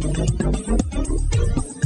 フフフフ。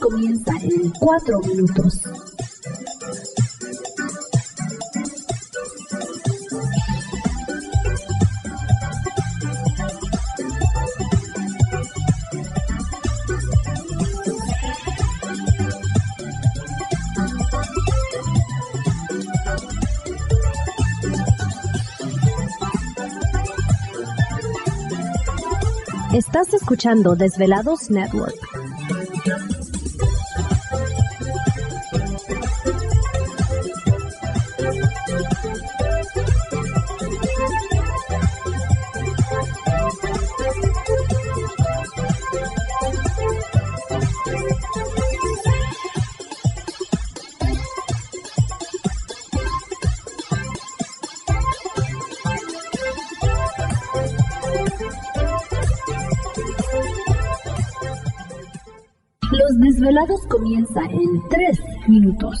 Comienzan en 4 minutos. Estás escuchando Desvelados Network. Desvelados comienzan en 3 minutos.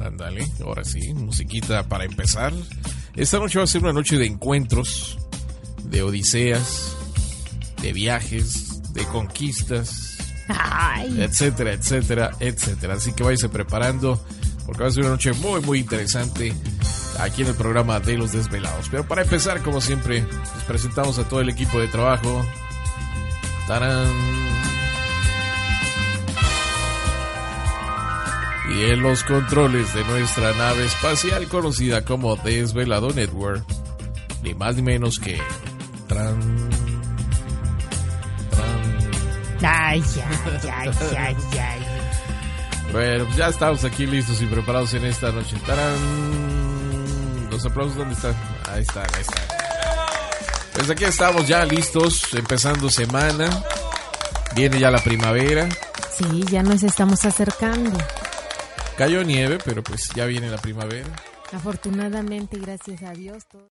Ándale, ahora sí, musiquita para empezar. Esta noche va a ser una noche de encuentros, de odiseas, de viajes, de conquistas, Ay. etcétera, etcétera, etcétera. Así que váyase preparando porque va a ser una noche muy, muy interesante aquí en el programa de los desvelados. Pero para empezar, como siempre, les presentamos a todo el equipo de trabajo. ¡Tarán! Y en los controles de nuestra nave espacial conocida como Desvelado Network, ni más ni menos que Tran. Tran. Ay, ay, ay, ay. Bueno, ya estamos aquí listos y preparados en esta noche. ¡Tarán! Los aplausos, ¿dónde están? Ahí están, ahí están. Pues aquí estamos ya listos, empezando semana. Viene ya la primavera. Sí, ya nos estamos acercando. Cayó nieve, pero pues ya viene la primavera. Afortunadamente, gracias a Dios. todo-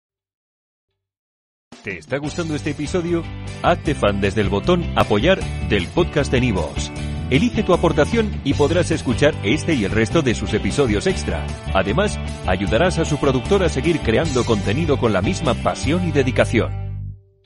¿Te está gustando este episodio? Hazte fan desde el botón Apoyar del podcast de Nivos. Elige tu aportación y podrás escuchar este y el resto de sus episodios extra. Además, ayudarás a su productor a seguir creando contenido con la misma pasión y dedicación.